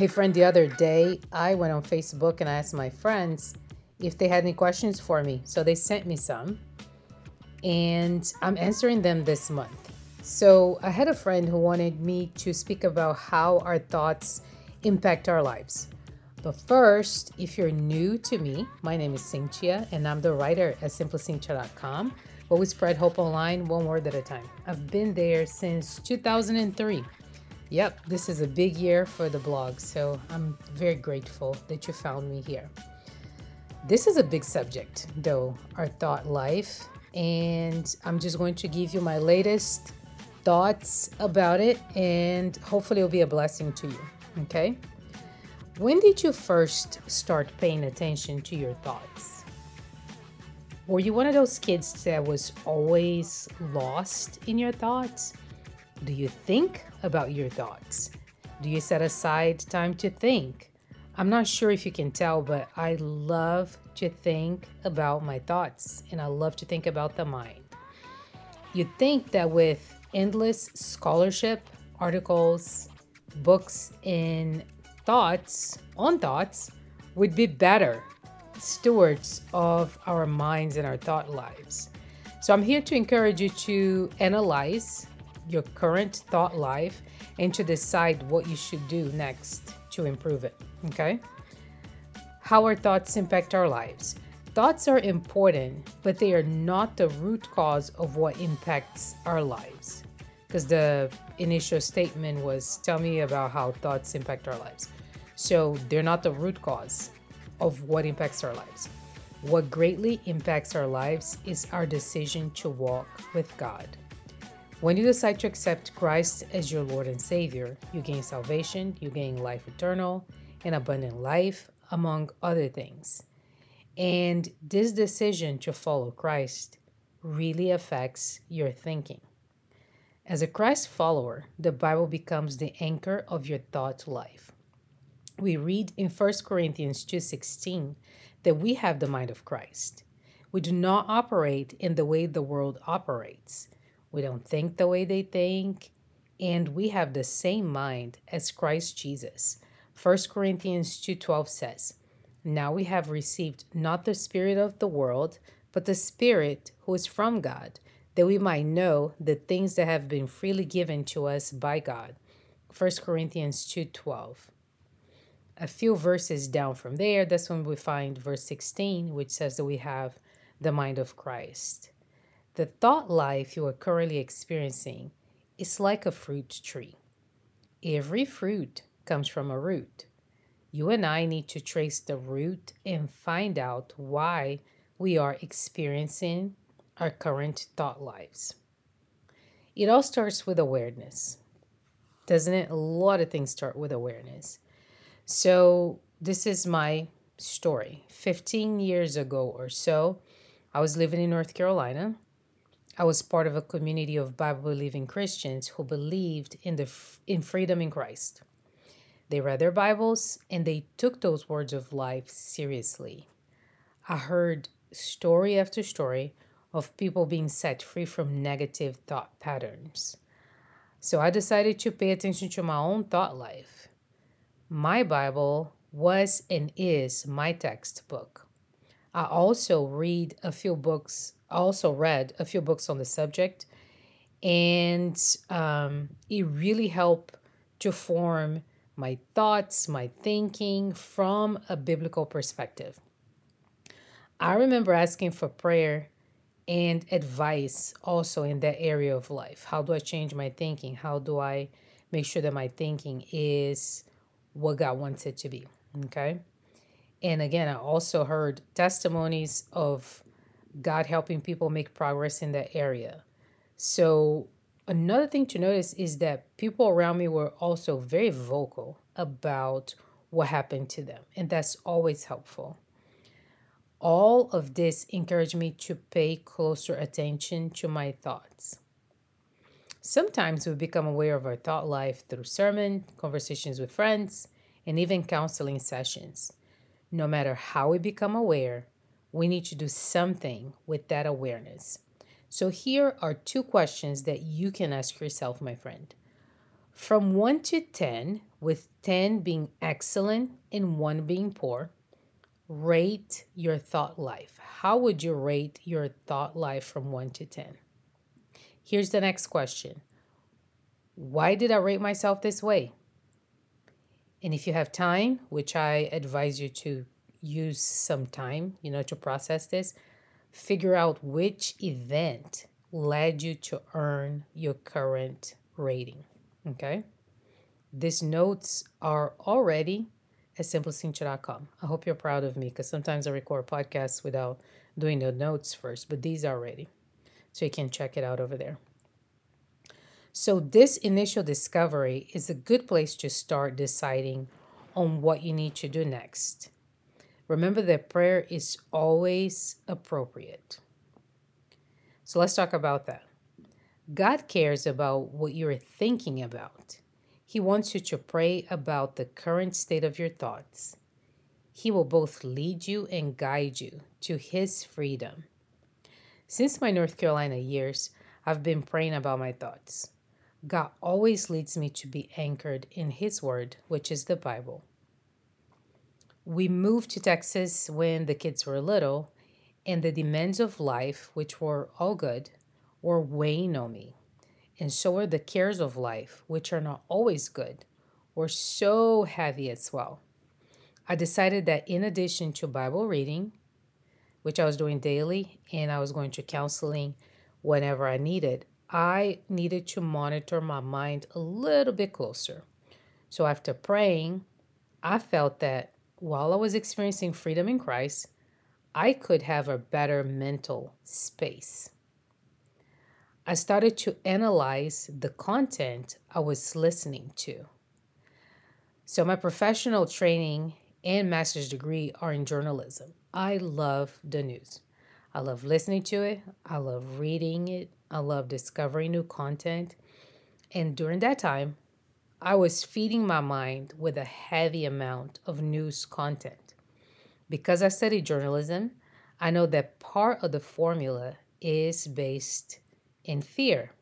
Hey, friend, the other day I went on Facebook and I asked my friends if they had any questions for me. So they sent me some, and I'm answering them this month. So I had a friend who wanted me to speak about how our thoughts impact our lives. But first, if you're new to me, my name is Cintia, and I'm the writer at simplycintia.com, where we spread hope online one word at a time. I've been there since 2003. Yep, this is a big year for the blog, so I'm very grateful that you found me here. This is a big subject, though, our thought life, and I'm just going to give you my latest thoughts about it, and hopefully, it'll be a blessing to you. Okay? When did you first start paying attention to your thoughts? Were you one of those kids that was always lost in your thoughts? Do you think about your thoughts? Do you set aside time to think? I'm not sure if you can tell, but I love to think about my thoughts and I love to think about the mind. You'd think that with endless scholarship, articles, books, and thoughts on thoughts would be better stewards of our minds and our thought lives. So I'm here to encourage you to analyze your current thought life and to decide what you should do next to improve it. Okay? How our thoughts impact our lives. Thoughts are important, but they are not the root cause of what impacts our lives. Because the initial statement was tell me about how thoughts impact our lives. So they're not the root cause of what impacts our lives. What greatly impacts our lives is our decision to walk with God. When you decide to accept Christ as your Lord and Savior, you gain salvation, you gain life eternal, and abundant life, among other things. And this decision to follow Christ really affects your thinking. As a Christ follower, the Bible becomes the anchor of your thought life. We read in 1 Corinthians 2:16 that we have the mind of Christ. We do not operate in the way the world operates. We don't think the way they think, and we have the same mind as Christ Jesus. 1 Corinthians 2:12 says, "Now we have received not the spirit of the world, but the spirit who is from God, that we might know the things that have been freely given to us by God." 1 Corinthians 2:12. A few verses down from there, that's when we find verse 16, which says that we have the mind of Christ. The thought life you are currently experiencing is like a fruit tree. Every fruit comes from a root. You and I need to trace the root and find out why we are experiencing our current thought lives. It all starts with awareness, doesn't it? A lot of things start with awareness. So, this is my story. 15 years ago or so, I was living in North Carolina I was part of a community of Bible believing Christians who believed in the in freedom in Christ. They read their Bibles and they took those words of life seriously. I heard story after story of people being set free from negative thought patterns. So I decided to pay attention to my own thought life. My Bible was and is my textbook. I also read a few books also read a few books on the subject, and um, it really helped to form my thoughts, my thinking from a biblical perspective. I remember asking for prayer and advice also in that area of life. How do I change my thinking? How do I make sure that my thinking is what God wants it to be? Okay. And again, I also heard testimonies of God helping people make progress in that area. So, another thing to notice is that people around me were also very vocal about what happened to them, and that's always helpful. All of this encouraged me to pay closer attention to my thoughts. Sometimes we become aware of our thought life through sermon, conversations with friends, and even counseling sessions. No matter how we become aware, we need to do something with that awareness. So, here are two questions that you can ask yourself, my friend. From 1 to 10, with 10 being excellent and 1 being poor, rate your thought life. How would you rate your thought life from 1 to 10? Here's the next question Why did I rate myself this way? And if you have time, which I advise you to use some time, you know, to process this, figure out which event led you to earn your current rating. Okay? These notes are already at simplycintia.com. I hope you're proud of me because sometimes I record podcasts without doing the notes first, but these are ready. So you can check it out over there. So, this initial discovery is a good place to start deciding on what you need to do next. Remember that prayer is always appropriate. So, let's talk about that. God cares about what you're thinking about. He wants you to pray about the current state of your thoughts. He will both lead you and guide you to His freedom. Since my North Carolina years, I've been praying about my thoughts. God always leads me to be anchored in His Word, which is the Bible. We moved to Texas when the kids were little, and the demands of life, which were all good, were weighing on me and so are the cares of life, which are not always good, were so heavy as well. I decided that in addition to Bible reading, which I was doing daily, and I was going to counseling whenever I needed, I needed to monitor my mind a little bit closer. So after praying, I felt that while I was experiencing freedom in Christ, I could have a better mental space. I started to analyze the content I was listening to. So, my professional training and master's degree are in journalism. I love the news. I love listening to it. I love reading it. I love discovering new content. And during that time, I was feeding my mind with a heavy amount of news content. Because I studied journalism, I know that part of the formula is based in fear.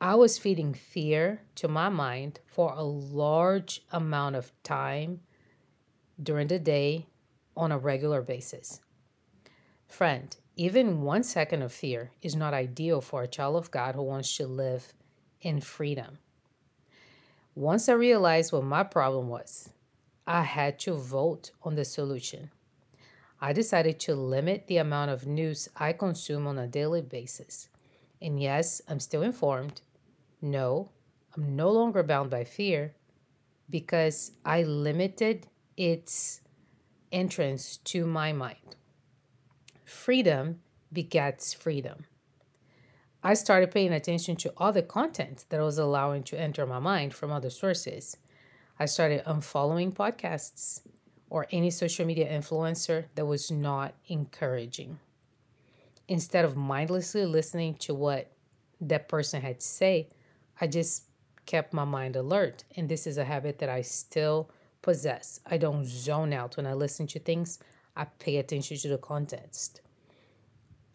I was feeding fear to my mind for a large amount of time during the day on a regular basis. Friend, even one second of fear is not ideal for a child of God who wants to live in freedom. Once I realized what my problem was, I had to vote on the solution. I decided to limit the amount of news I consume on a daily basis. And yes, I'm still informed. No, I'm no longer bound by fear because I limited its entrance to my mind. Freedom begets freedom. I started paying attention to other content that I was allowing to enter my mind from other sources. I started unfollowing podcasts or any social media influencer that was not encouraging instead of mindlessly listening to what that person had to say, I just kept my mind alert. And this is a habit that I still possess. I don't zone out when I listen to things, I pay attention to the context.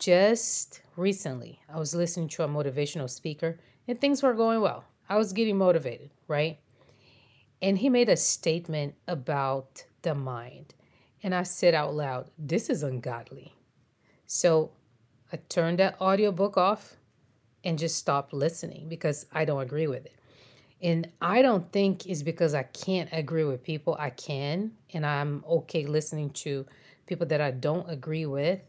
Just recently, I was listening to a motivational speaker and things were going well. I was getting motivated, right? And he made a statement about the mind. And I said out loud, This is ungodly. So I turned that audiobook off and just stopped listening because I don't agree with it. And I don't think it's because I can't agree with people. I can, and I'm okay listening to people that I don't agree with.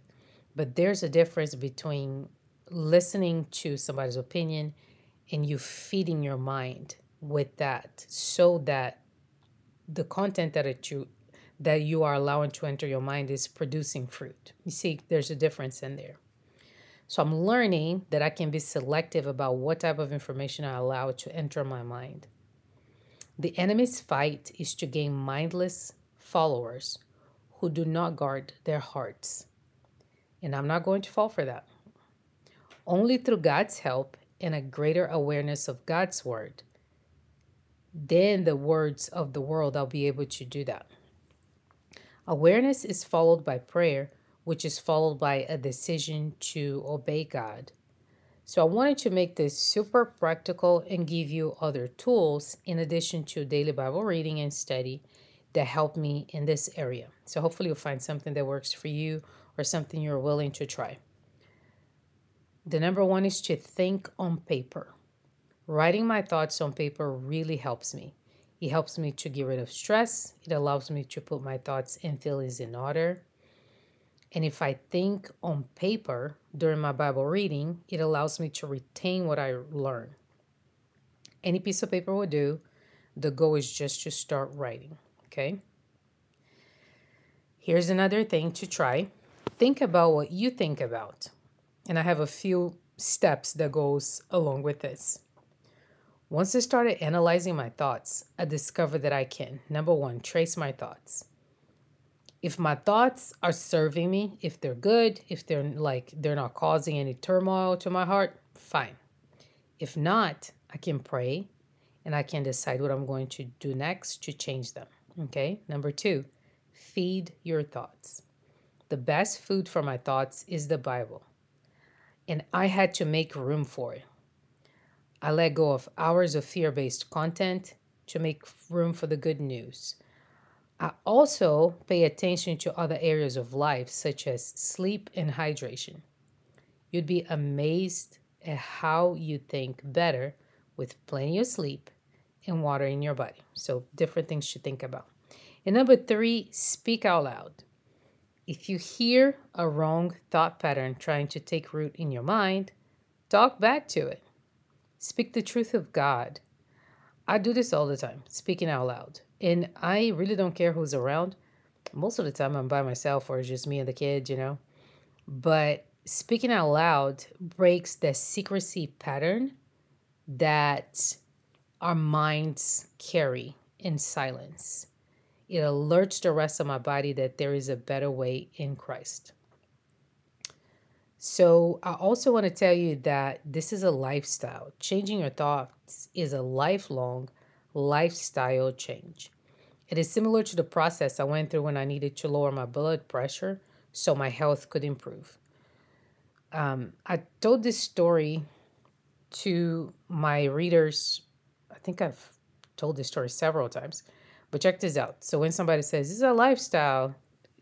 But there's a difference between listening to somebody's opinion and you feeding your mind with that so that the content that it you that you are allowing to enter your mind is producing fruit. You see, there's a difference in there. So I'm learning that I can be selective about what type of information I allow to enter my mind. The enemy's fight is to gain mindless followers who do not guard their hearts. And I'm not going to fall for that. Only through God's help and a greater awareness of God's word, then the words of the world, I'll be able to do that. Awareness is followed by prayer which is followed by a decision to obey God. So I wanted to make this super practical and give you other tools in addition to daily Bible reading and study that help me in this area. So hopefully you'll find something that works for you or something you're willing to try. The number one is to think on paper. Writing my thoughts on paper really helps me. It helps me to get rid of stress. It allows me to put my thoughts and feelings in order. And if I think on paper during my Bible reading, it allows me to retain what I learn. Any piece of paper will do. The goal is just to start writing. Okay. Here's another thing to try. Think about what you think about. And I have a few steps that goes along with this. Once I started analyzing my thoughts, I discovered that I can number 1, trace my thoughts. If my thoughts are serving me, if they're good, if they're like they're not causing any turmoil to my heart, fine. If not, I can pray and I can decide what I'm going to do next to change them. Okay? Number 2, feed your thoughts. The best food for my thoughts is the Bible. And I had to make room for it. I let go of hours of fear based content to make room for the good news. I also pay attention to other areas of life, such as sleep and hydration. You'd be amazed at how you think better with plenty of sleep and water in your body. So, different things to think about. And number three, speak out loud. If you hear a wrong thought pattern trying to take root in your mind, talk back to it. Speak the truth of God. I do this all the time, speaking out loud. And I really don't care who's around. Most of the time, I'm by myself or it's just me and the kids, you know. But speaking out loud breaks the secrecy pattern that our minds carry in silence. It alerts the rest of my body that there is a better way in Christ. So, I also want to tell you that this is a lifestyle. Changing your thoughts is a lifelong lifestyle change. It is similar to the process I went through when I needed to lower my blood pressure so my health could improve. Um, I told this story to my readers. I think I've told this story several times, but check this out. So, when somebody says, This is a lifestyle,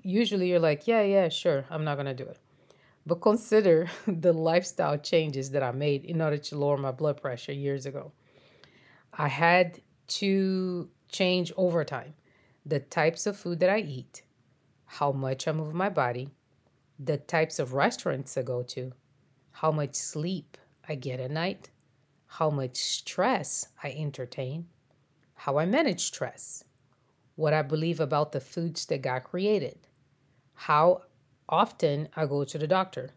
usually you're like, Yeah, yeah, sure, I'm not to do it. But consider the lifestyle changes that I made in order to lower my blood pressure years ago. I had to change over time the types of food that I eat, how much I move my body, the types of restaurants I go to, how much sleep I get at night, how much stress I entertain, how I manage stress, what I believe about the foods that God created, how often I go to the doctor,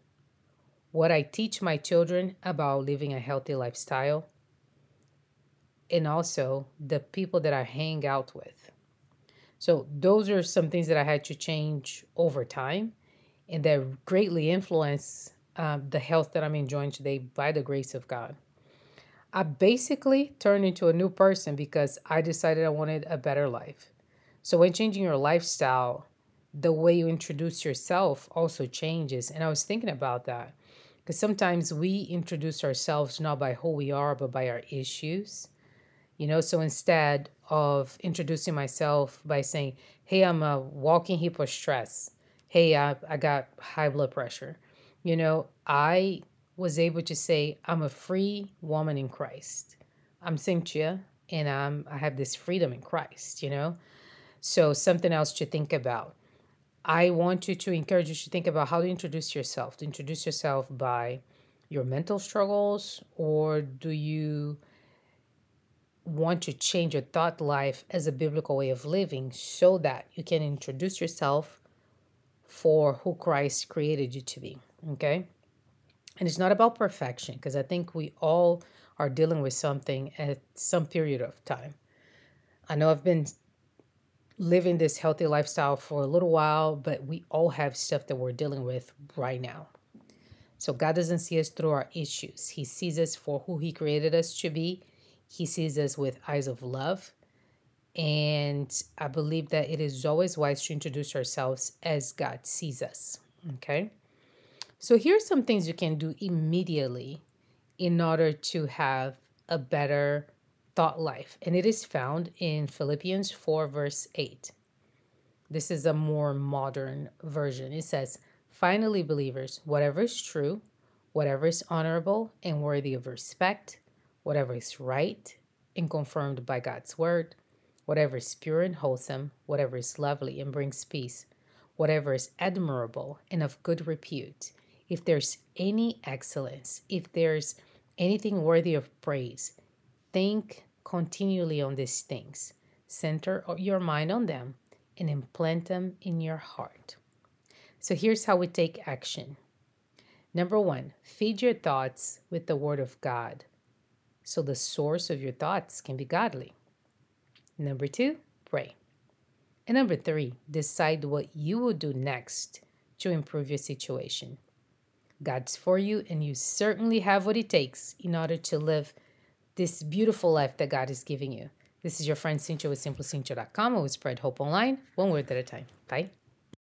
what I teach my children about living a healthy lifestyle, and also the people that I hang out with. So, those are some things that I had to change over time and that greatly influence um, the health that I'm enjoying today by the grace of God. I basically turned into a new person because I decided I wanted a better life. So, when changing your lifestyle, the way you introduce yourself also changes. And I was thinking about that because sometimes we introduce ourselves not by who we are, but by our issues. You know, so instead of introducing myself by saying, Hey, I'm a walking heap of stress. Hey, I, I got high blood pressure. You know, I was able to say, I'm a free woman in Christ. I'm Cintia and I'm, I have this freedom in Christ, you know? So, something else to think about. I want you to encourage you to think about how to introduce yourself. To introduce yourself by your mental struggles, or do you want to change your thought life as a biblical way of living so that you can introduce yourself for who Christ created you to be? Okay. And it's not about perfection because I think we all are dealing with something at some period of time. I know I've been living this healthy lifestyle for a little while, but we all have stuff that we're dealing with right now. So God doesn't see us through our issues. He sees us for who He created us to be. He sees us with eyes of love. And I believe that it is always wise to introduce ourselves as God sees us. Okay. So here's some things you can do immediately in order to have a better thought life. And it is found in Philippians 4, verse 8. This is a more modern version. It says, Finally, believers, whatever is true, whatever is honorable and worthy of respect, whatever is right and confirmed by God's word, whatever is pure and wholesome, whatever is lovely and brings peace, whatever is admirable and of good repute, if there's any excellence, if there's anything worthy of praise, think continually on these things. Center your mind on them and implant them in your heart. So here's how we take action. Number one, feed your thoughts with the Word of God so the source of your thoughts can be godly. Number two, pray. And number three, decide what you will do next to improve your situation. God's for you, and you certainly have what it takes in order to live this beautiful life that God is giving you. This is your friend Cintia with SimplyCintia.com. We spread hope online, one word at a time. Bye.